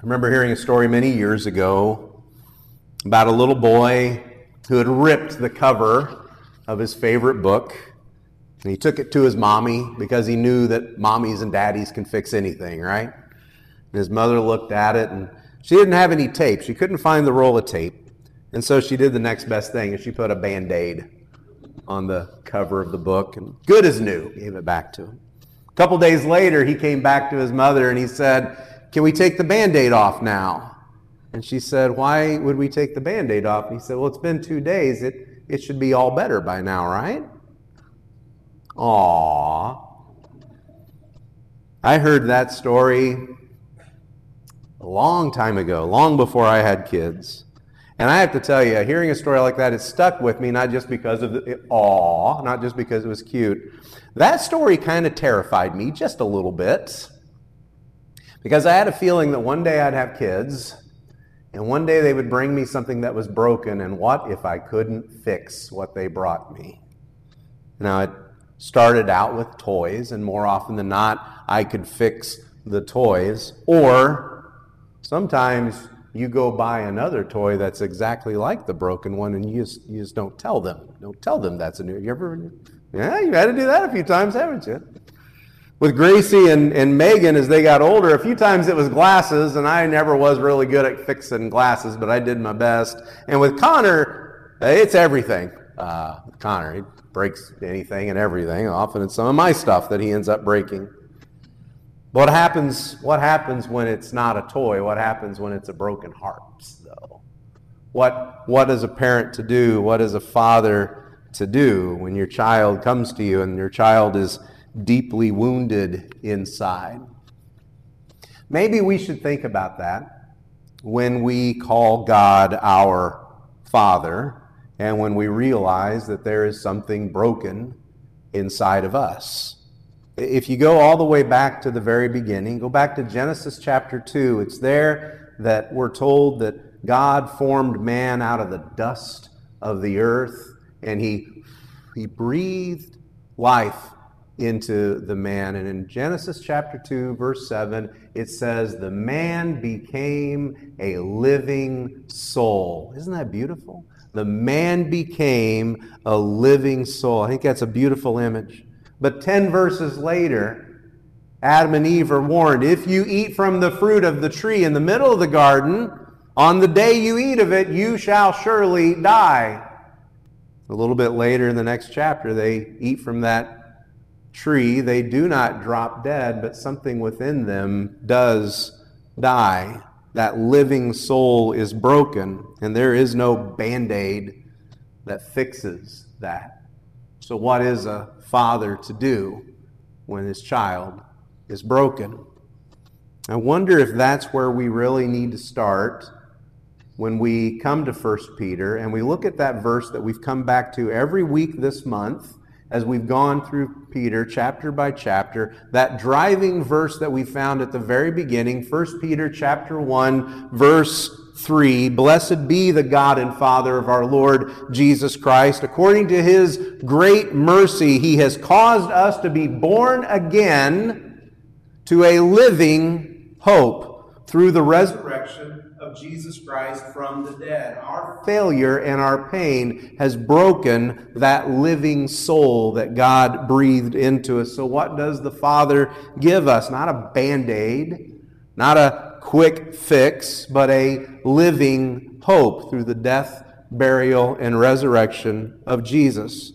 I remember hearing a story many years ago about a little boy who had ripped the cover of his favorite book. And he took it to his mommy because he knew that mommies and daddies can fix anything, right? And his mother looked at it and she didn't have any tape. She couldn't find the roll of tape. And so she did the next best thing and she put a band aid on the cover of the book and good as new, gave it back to him. A couple days later, he came back to his mother and he said, can we take the band aid off now? And she said, Why would we take the band aid off? And he said, Well, it's been two days. It, it should be all better by now, right? Aww. I heard that story a long time ago, long before I had kids. And I have to tell you, hearing a story like that, it stuck with me, not just because of the aw, not just because it was cute. That story kind of terrified me just a little bit. Because I had a feeling that one day I'd have kids, and one day they would bring me something that was broken, and what if I couldn't fix what they brought me? Now, it started out with toys, and more often than not, I could fix the toys. Or sometimes you go buy another toy that's exactly like the broken one, and you just, you just don't tell them. Don't tell them that's a new. You ever? Yeah, you had to do that a few times, haven't you? With Gracie and, and Megan as they got older, a few times it was glasses, and I never was really good at fixing glasses, but I did my best. And with Connor, it's everything. Uh, Connor, he breaks anything and everything. Often it's some of my stuff that he ends up breaking. What happens, what happens when it's not a toy? What happens when it's a broken heart, though? What, what is a parent to do? What is a father to do when your child comes to you and your child is deeply wounded inside. Maybe we should think about that when we call God our Father and when we realize that there is something broken inside of us. If you go all the way back to the very beginning, go back to Genesis chapter 2, it's there that we're told that God formed man out of the dust of the earth and he, he breathed life into the man. And in Genesis chapter 2, verse 7, it says, The man became a living soul. Isn't that beautiful? The man became a living soul. I think that's a beautiful image. But 10 verses later, Adam and Eve are warned if you eat from the fruit of the tree in the middle of the garden, on the day you eat of it, you shall surely die. A little bit later in the next chapter, they eat from that tree, they do not drop dead, but something within them does die. That living soul is broken, and there is no band aid that fixes that. So, what is a father to do when his child is broken? I wonder if that's where we really need to start when we come to 1 Peter and we look at that verse that we've come back to every week this month as we've gone through Peter chapter by chapter, that driving verse that we found at the very beginning, 1 Peter chapter 1, verse 3, Blessed be the God and Father of our Lord Jesus Christ. According to his great mercy, he has caused us to be born again to a living hope through the resurrection of Jesus Christ from the dead. Our failure and our pain has broken that living soul that God breathed into us. So, what does the Father give us? Not a band aid, not a quick fix, but a living hope through the death, burial, and resurrection of Jesus.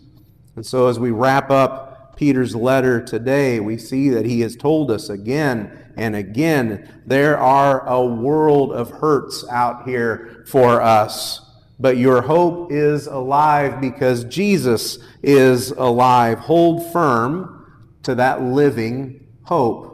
And so, as we wrap up Peter's letter today, we see that he has told us again and again. There are a world of hurts out here for us. But your hope is alive because Jesus is alive. Hold firm to that living hope.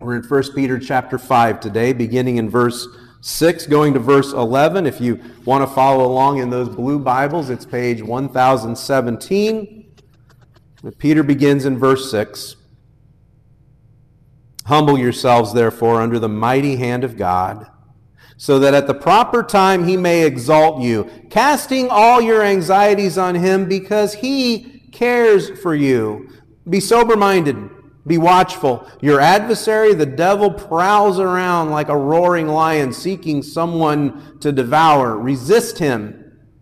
We're in 1 Peter chapter 5 today, beginning in verse 6, going to verse 11. If you want to follow along in those blue Bibles, it's page 1017. Peter begins in verse 6. Humble yourselves, therefore, under the mighty hand of God, so that at the proper time he may exalt you, casting all your anxieties on him because he cares for you. Be sober minded, Be watchful. Your adversary, the devil, prowls around like a roaring lion seeking someone to devour. Resist him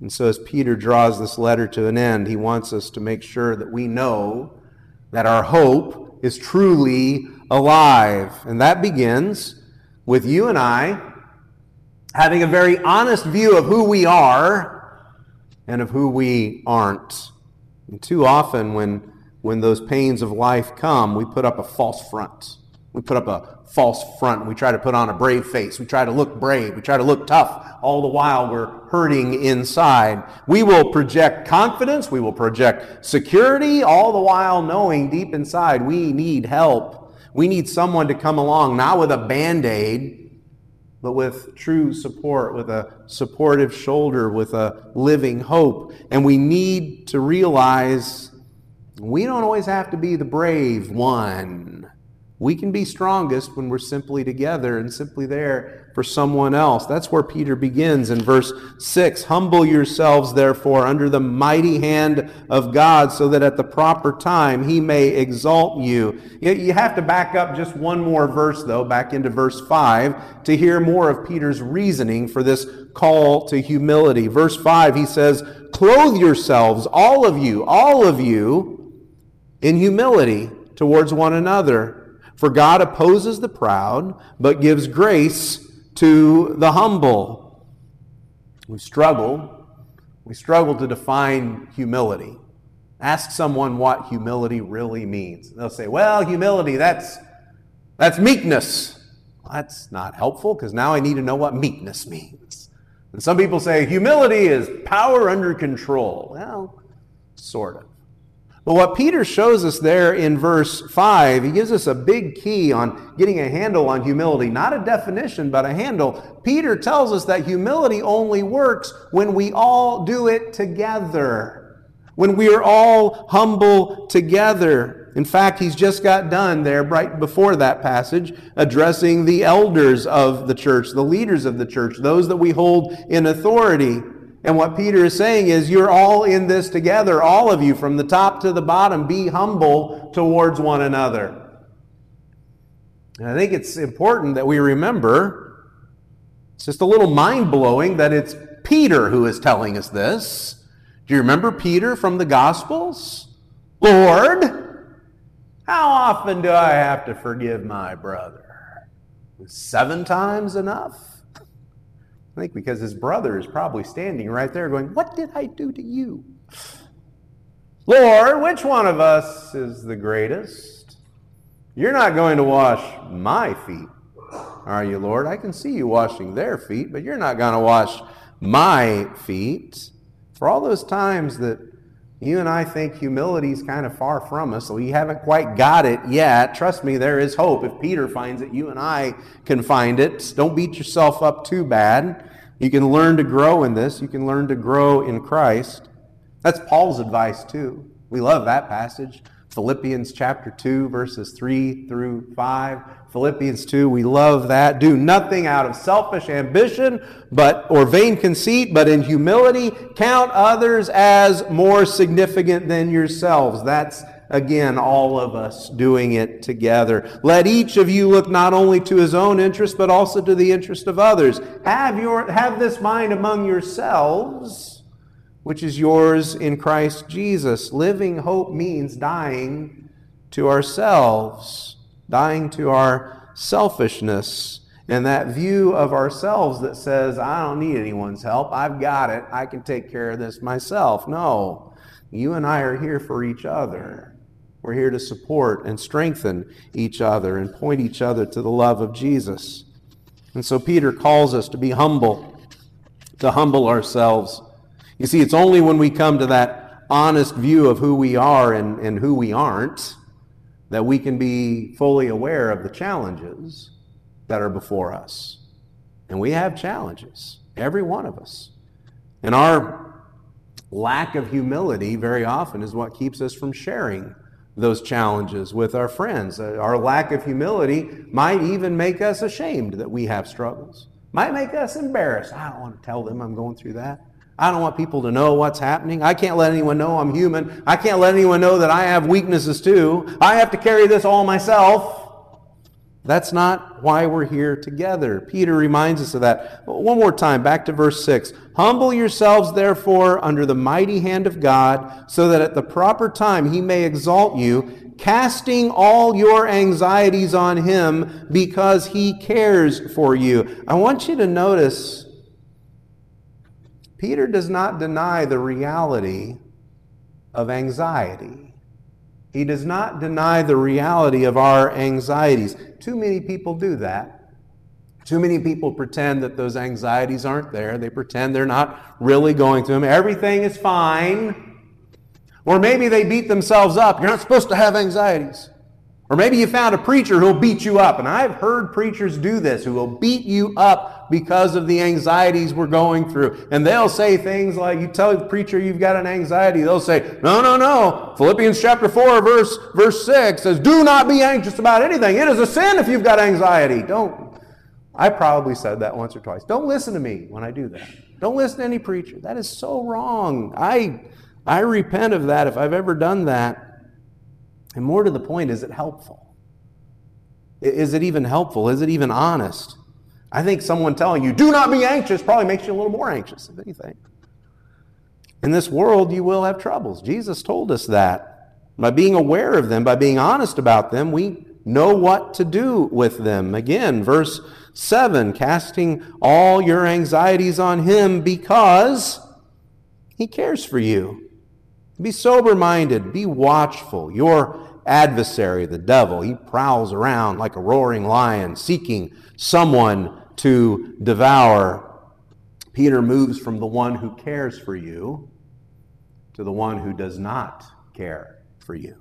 And so, as Peter draws this letter to an end, he wants us to make sure that we know that our hope is truly alive. And that begins with you and I having a very honest view of who we are and of who we aren't. And too often, when, when those pains of life come, we put up a false front. We put up a false front. We try to put on a brave face. We try to look brave. We try to look tough. All the while we're hurting inside. We will project confidence. We will project security, all the while knowing deep inside we need help. We need someone to come along, not with a band aid, but with true support, with a supportive shoulder, with a living hope. And we need to realize we don't always have to be the brave one. We can be strongest when we're simply together and simply there for someone else. That's where Peter begins in verse 6. Humble yourselves, therefore, under the mighty hand of God, so that at the proper time he may exalt you. You have to back up just one more verse, though, back into verse 5, to hear more of Peter's reasoning for this call to humility. Verse 5, he says, Clothe yourselves, all of you, all of you, in humility towards one another. For God opposes the proud, but gives grace to the humble. We struggle. We struggle to define humility. Ask someone what humility really means. They'll say, well, humility, that's, that's meekness. Well, that's not helpful because now I need to know what meekness means. And some people say humility is power under control. Well, sort of. But what Peter shows us there in verse 5, he gives us a big key on getting a handle on humility. Not a definition, but a handle. Peter tells us that humility only works when we all do it together, when we are all humble together. In fact, he's just got done there right before that passage addressing the elders of the church, the leaders of the church, those that we hold in authority. And what Peter is saying is, you're all in this together, all of you, from the top to the bottom. Be humble towards one another. And I think it's important that we remember, it's just a little mind blowing that it's Peter who is telling us this. Do you remember Peter from the Gospels? Lord, how often do I have to forgive my brother? Seven times enough? I think because his brother is probably standing right there going, What did I do to you? Lord, which one of us is the greatest? You're not going to wash my feet, are you, Lord? I can see you washing their feet, but you're not going to wash my feet. For all those times that you and I think humility is kind of far from us, so we haven't quite got it yet. Trust me, there is hope. If Peter finds it, you and I can find it. Don't beat yourself up too bad. You can learn to grow in this. You can learn to grow in Christ. That's Paul's advice, too. We love that passage. Philippians chapter 2, verses 3 through 5. Philippians 2, we love that. Do nothing out of selfish ambition but or vain conceit, but in humility count others as more significant than yourselves. That's again all of us doing it together. Let each of you look not only to his own interest but also to the interest of others. Have your have this mind among yourselves which is yours in Christ Jesus. Living hope means dying to ourselves, dying to our selfishness, and that view of ourselves that says, I don't need anyone's help. I've got it. I can take care of this myself. No, you and I are here for each other. We're here to support and strengthen each other and point each other to the love of Jesus. And so Peter calls us to be humble, to humble ourselves you see, it's only when we come to that honest view of who we are and, and who we aren't that we can be fully aware of the challenges that are before us. And we have challenges, every one of us. And our lack of humility very often is what keeps us from sharing those challenges with our friends. Uh, our lack of humility might even make us ashamed that we have struggles, might make us embarrassed. I don't want to tell them I'm going through that. I don't want people to know what's happening. I can't let anyone know I'm human. I can't let anyone know that I have weaknesses too. I have to carry this all myself. That's not why we're here together. Peter reminds us of that. One more time, back to verse 6. Humble yourselves, therefore, under the mighty hand of God, so that at the proper time he may exalt you, casting all your anxieties on him because he cares for you. I want you to notice Peter does not deny the reality of anxiety. He does not deny the reality of our anxieties. Too many people do that. Too many people pretend that those anxieties aren't there. They pretend they're not really going through them. Everything is fine. Or maybe they beat themselves up. You're not supposed to have anxieties. Or maybe you found a preacher who'll beat you up. And I've heard preachers do this, who will beat you up because of the anxieties we're going through. And they'll say things like, you tell the preacher you've got an anxiety, they'll say, no, no, no. Philippians chapter 4, verse, verse 6 says, do not be anxious about anything. It is a sin if you've got anxiety. Don't. I probably said that once or twice. Don't listen to me when I do that. Don't listen to any preacher. That is so wrong. I, I repent of that if I've ever done that. And more to the point, is it helpful? Is it even helpful? Is it even honest? I think someone telling you, do not be anxious, probably makes you a little more anxious, if anything. In this world, you will have troubles. Jesus told us that. By being aware of them, by being honest about them, we know what to do with them. Again, verse 7 casting all your anxieties on Him because He cares for you. Be sober minded, be watchful. Your adversary, the devil, he prowls around like a roaring lion, seeking someone to devour. Peter moves from the one who cares for you to the one who does not care for you,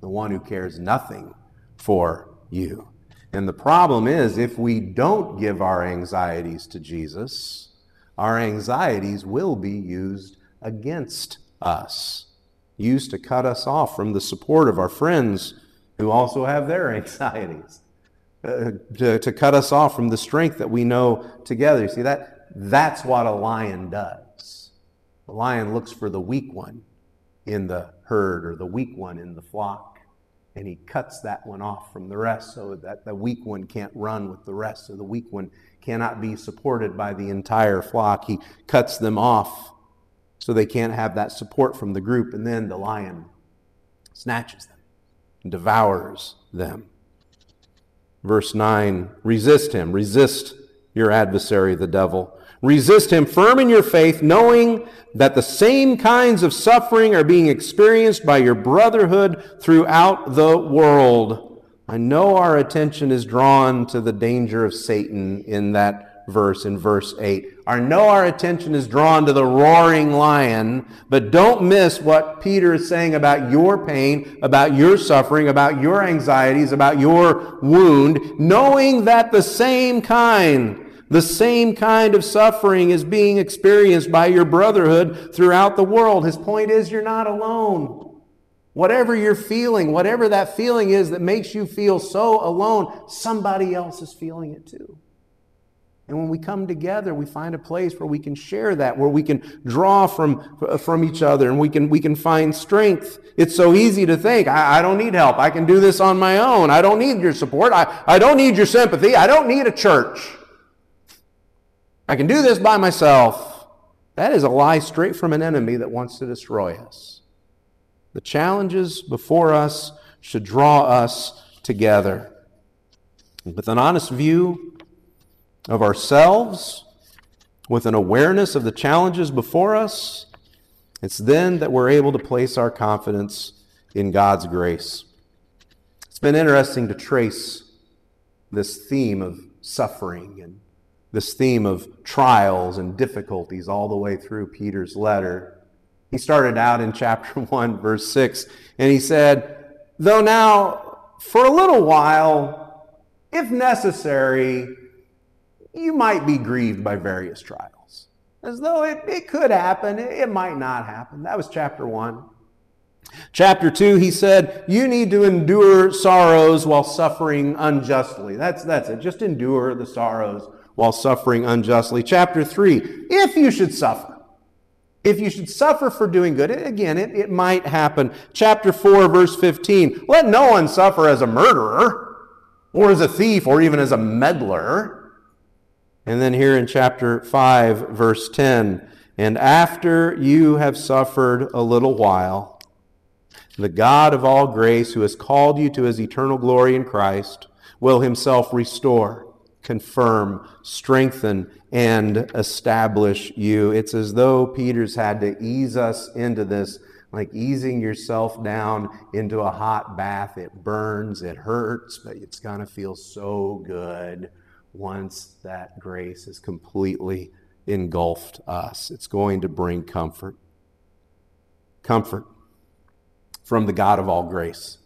the one who cares nothing for you. And the problem is, if we don't give our anxieties to Jesus, our anxieties will be used against us, used to cut us off from the support of our friends who also have their anxieties, uh, to, to cut us off from the strength that we know together. You see, that, that's what a lion does. The lion looks for the weak one in the herd or the weak one in the flock, and he cuts that one off from the rest so that the weak one can't run with the rest, so the weak one cannot be supported by the entire flock. He cuts them off so they can't have that support from the group. And then the lion snatches them and devours them. Verse 9 resist him, resist your adversary, the devil. Resist him firm in your faith, knowing that the same kinds of suffering are being experienced by your brotherhood throughout the world. I know our attention is drawn to the danger of Satan in that verse in verse 8. Our know our attention is drawn to the roaring lion, but don't miss what Peter is saying about your pain, about your suffering, about your anxieties, about your wound, knowing that the same kind the same kind of suffering is being experienced by your brotherhood throughout the world. His point is you're not alone. Whatever you're feeling, whatever that feeling is that makes you feel so alone, somebody else is feeling it too. And when we come together, we find a place where we can share that, where we can draw from, uh, from each other and we can, we can find strength. It's so easy to think, I, I don't need help. I can do this on my own. I don't need your support. I, I don't need your sympathy. I don't need a church. I can do this by myself. That is a lie straight from an enemy that wants to destroy us. The challenges before us should draw us together. With an honest view of ourselves, with an awareness of the challenges before us, it's then that we're able to place our confidence in God's grace. It's been interesting to trace this theme of suffering and this theme of trials and difficulties all the way through Peter's letter. He started out in chapter 1, verse 6, and he said, Though now, for a little while, if necessary, you might be grieved by various trials. As though it, it could happen, it, might not happen. That was chapter one. Chapter 2, he said, You need to endure sorrows while suffering unjustly. That's, that's it. Just endure the sorrows while suffering unjustly. Chapter 3, if you should suffer. If you should suffer for doing good, again, it, it might happen. Chapter 4, verse 15, let no one suffer as a murderer, or as a thief, or even as a meddler. And then here in chapter 5, verse 10, and after you have suffered a little while, the God of all grace, who has called you to his eternal glory in Christ, will himself restore, confirm, strengthen, and establish you. It's as though Peter's had to ease us into this, like easing yourself down into a hot bath. It burns, it hurts, but it's going to feel so good once that grace has completely engulfed us. It's going to bring comfort. Comfort from the God of all grace.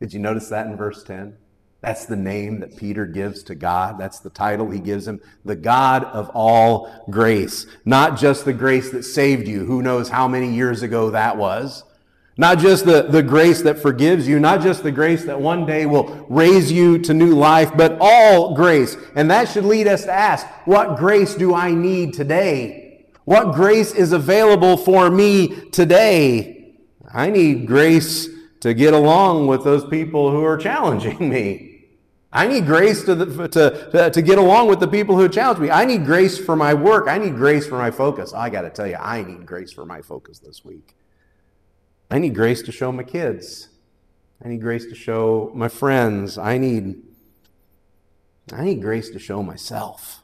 Did you notice that in verse 10? That's the name that Peter gives to God. That's the title he gives him. The God of all grace. Not just the grace that saved you. Who knows how many years ago that was. Not just the, the grace that forgives you. Not just the grace that one day will raise you to new life, but all grace. And that should lead us to ask, what grace do I need today? What grace is available for me today? I need grace to get along with those people who are challenging me. I need grace to, the, to, to get along with the people who challenge me. I need grace for my work. I need grace for my focus. I got to tell you, I need grace for my focus this week. I need grace to show my kids. I need grace to show my friends. I need, I need grace to show myself.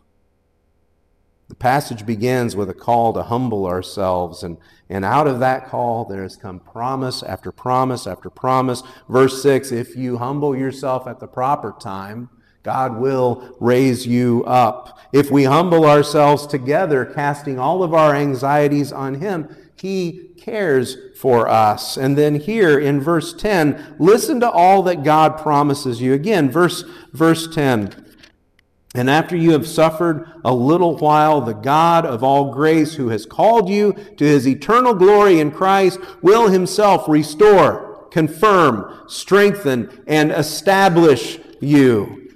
The passage begins with a call to humble ourselves, and, and out of that call, there has come promise after promise after promise. Verse 6 If you humble yourself at the proper time, God will raise you up. If we humble ourselves together, casting all of our anxieties on Him, He cares for us. And then here in verse 10, listen to all that God promises you. Again, verse, verse 10. And after you have suffered a little while, the God of all grace, who has called you to his eternal glory in Christ, will himself restore, confirm, strengthen, and establish you.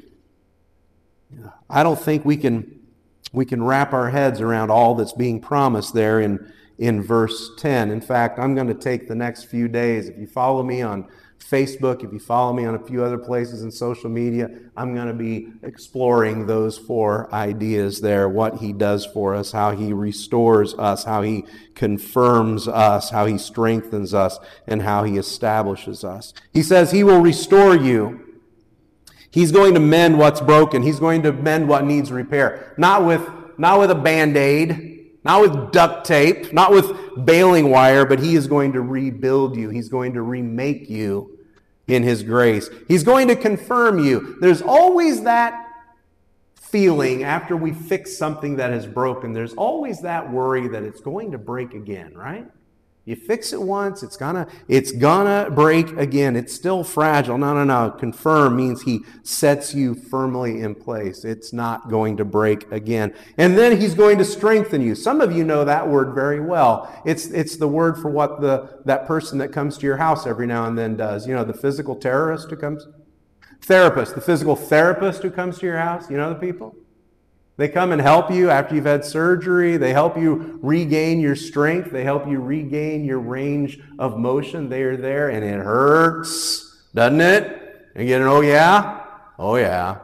I don't think we can, we can wrap our heads around all that's being promised there in, in verse 10. In fact, I'm going to take the next few days. If you follow me on Facebook, if you follow me on a few other places in social media, I'm going to be exploring those four ideas there what he does for us, how he restores us, how he confirms us, how he strengthens us, and how he establishes us. He says he will restore you. He's going to mend what's broken. He's going to mend what needs repair. Not with, not with a band aid, not with duct tape, not with baling wire, but He is going to rebuild you. He's going to remake you in His grace. He's going to confirm you. There's always that feeling after we fix something that is broken, there's always that worry that it's going to break again, right? You fix it once, it's gonna, it's gonna break again. It's still fragile. No, no, no. Confirm means he sets you firmly in place. It's not going to break again. And then he's going to strengthen you. Some of you know that word very well. It's, it's the word for what the, that person that comes to your house every now and then does. You know, the physical terrorist who comes, therapist, the physical therapist who comes to your house. You know the people? They come and help you after you've had surgery. They help you regain your strength. They help you regain your range of motion. They are there and it hurts, doesn't it? And you get an oh yeah? Oh yeah.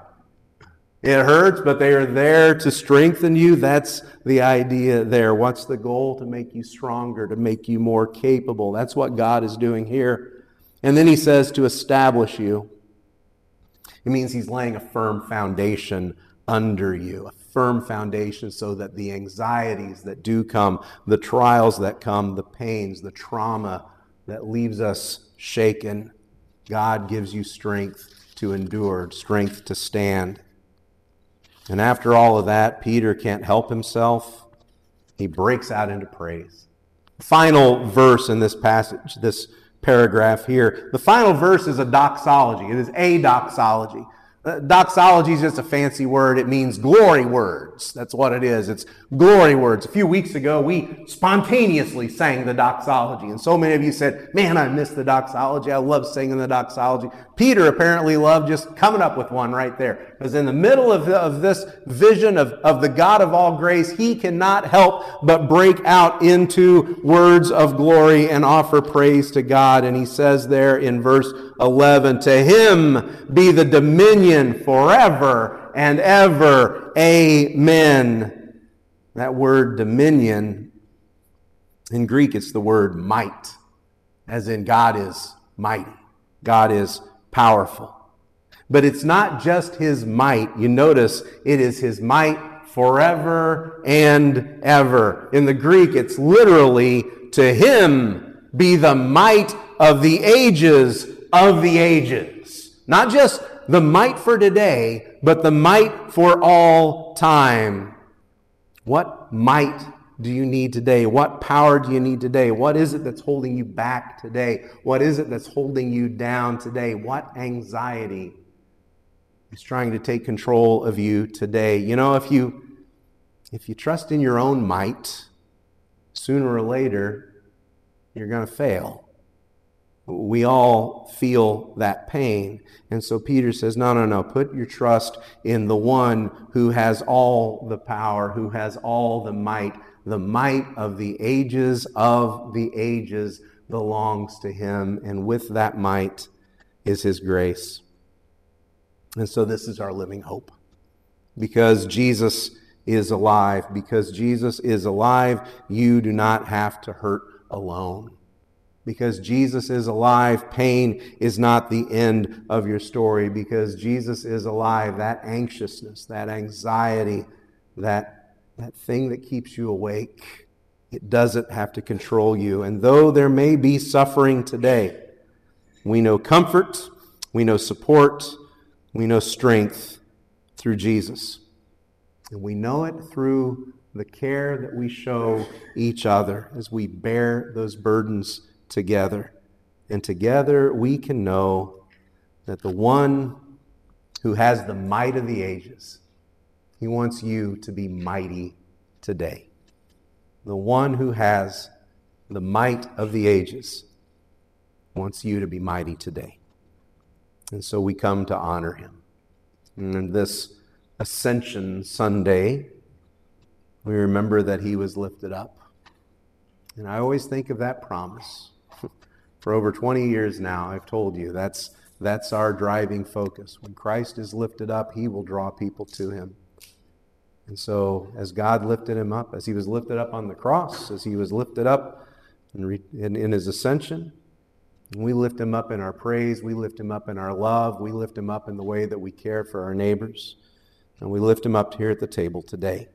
It hurts, but they are there to strengthen you. That's the idea there. What's the goal? To make you stronger, to make you more capable. That's what God is doing here. And then he says to establish you. It means he's laying a firm foundation under you, a firm foundation so that the anxieties that do come, the trials that come, the pains, the trauma that leaves us shaken, God gives you strength to endure, strength to stand. And after all of that, Peter can't help himself. He breaks out into praise. Final verse in this passage, this paragraph here. The final verse is a doxology. It is a doxology. Uh, doxology is just a fancy word. It means glory words. That's what it is. It's glory words. A few weeks ago, we spontaneously sang the doxology. And so many of you said, man, I miss the doxology. I love singing the doxology. Peter apparently loved just coming up with one right there. Because in the middle of, the, of this vision of, of the God of all grace, he cannot help but break out into words of glory and offer praise to God. And he says there in verse 11, To him be the dominion forever and ever. Amen. That word dominion, in Greek, it's the word might, as in God is mighty. God is powerful. But it's not just his might. You notice it is his might forever and ever. In the Greek, it's literally to him be the might of the ages of the ages. Not just the might for today, but the might for all time. What might do you need today? What power do you need today? What is it that's holding you back today? What is it that's holding you down today? What anxiety is trying to take control of you today? You know, if you if you trust in your own might, sooner or later you're going to fail. We all feel that pain. And so Peter says, no, no, no. Put your trust in the one who has all the power, who has all the might. The might of the ages of the ages belongs to him. And with that might is his grace. And so this is our living hope. Because Jesus is alive. Because Jesus is alive, you do not have to hurt alone because Jesus is alive, pain is not the end of your story. Because Jesus is alive, that anxiousness, that anxiety, that, that thing that keeps you awake, it doesn't have to control you. And though there may be suffering today, we know comfort, we know support, we know strength through Jesus. And we know it through the care that we show each other as we bear those burdens together. And together we can know that the one who has the might of the ages, he wants you to be mighty today. The one who has the might of the ages wants you to be mighty today. And so we come to honor him. And this Ascension Sunday, we remember that he was lifted up. And I always think of that promise for over 20 years now, I've told you that's, that's our driving focus. When Christ is lifted up, he will draw people to him. And so, as God lifted him up, as he was lifted up on the cross, as he was lifted up in, in, in his ascension, we lift him up in our praise, we lift him up in our love, we lift him up in the way that we care for our neighbors, and we lift him up here at the table today.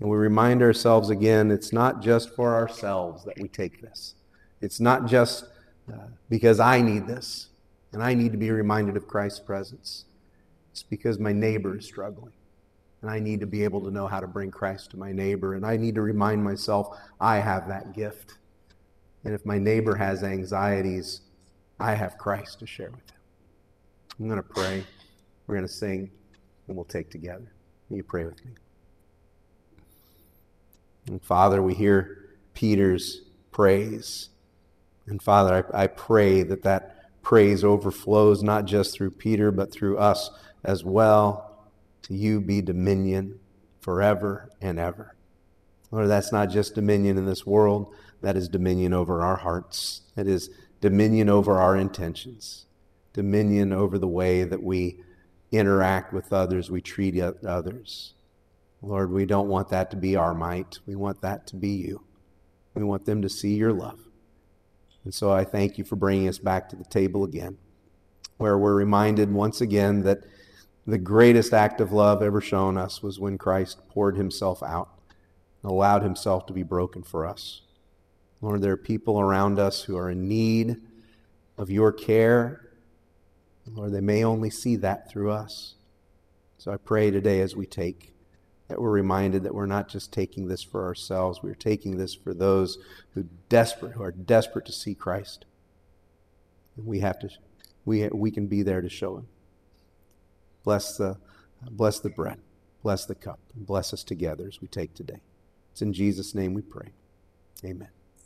And we remind ourselves again it's not just for ourselves that we take this. It's not just uh, because I need this and I need to be reminded of Christ's presence. It's because my neighbor is struggling and I need to be able to know how to bring Christ to my neighbor and I need to remind myself I have that gift. And if my neighbor has anxieties, I have Christ to share with him. I'm going to pray. We're going to sing and we'll take together. Will you pray with me? And Father, we hear Peter's praise and Father, I, I pray that that praise overflows not just through Peter, but through us as well. To you be dominion forever and ever. Lord, that's not just dominion in this world, that is dominion over our hearts. That is dominion over our intentions, dominion over the way that we interact with others, we treat others. Lord, we don't want that to be our might. We want that to be you. We want them to see your love. And so I thank you for bringing us back to the table again, where we're reminded once again that the greatest act of love ever shown us was when Christ poured himself out and allowed himself to be broken for us. Lord, there are people around us who are in need of your care. Lord, they may only see that through us. So I pray today as we take that we're reminded that we're not just taking this for ourselves, we're taking this for those who desperate who are desperate to see Christ. And we have to we we can be there to show him. bless the, bless the bread, bless the cup, and bless us together as we take today. It's in Jesus' name we pray. Amen.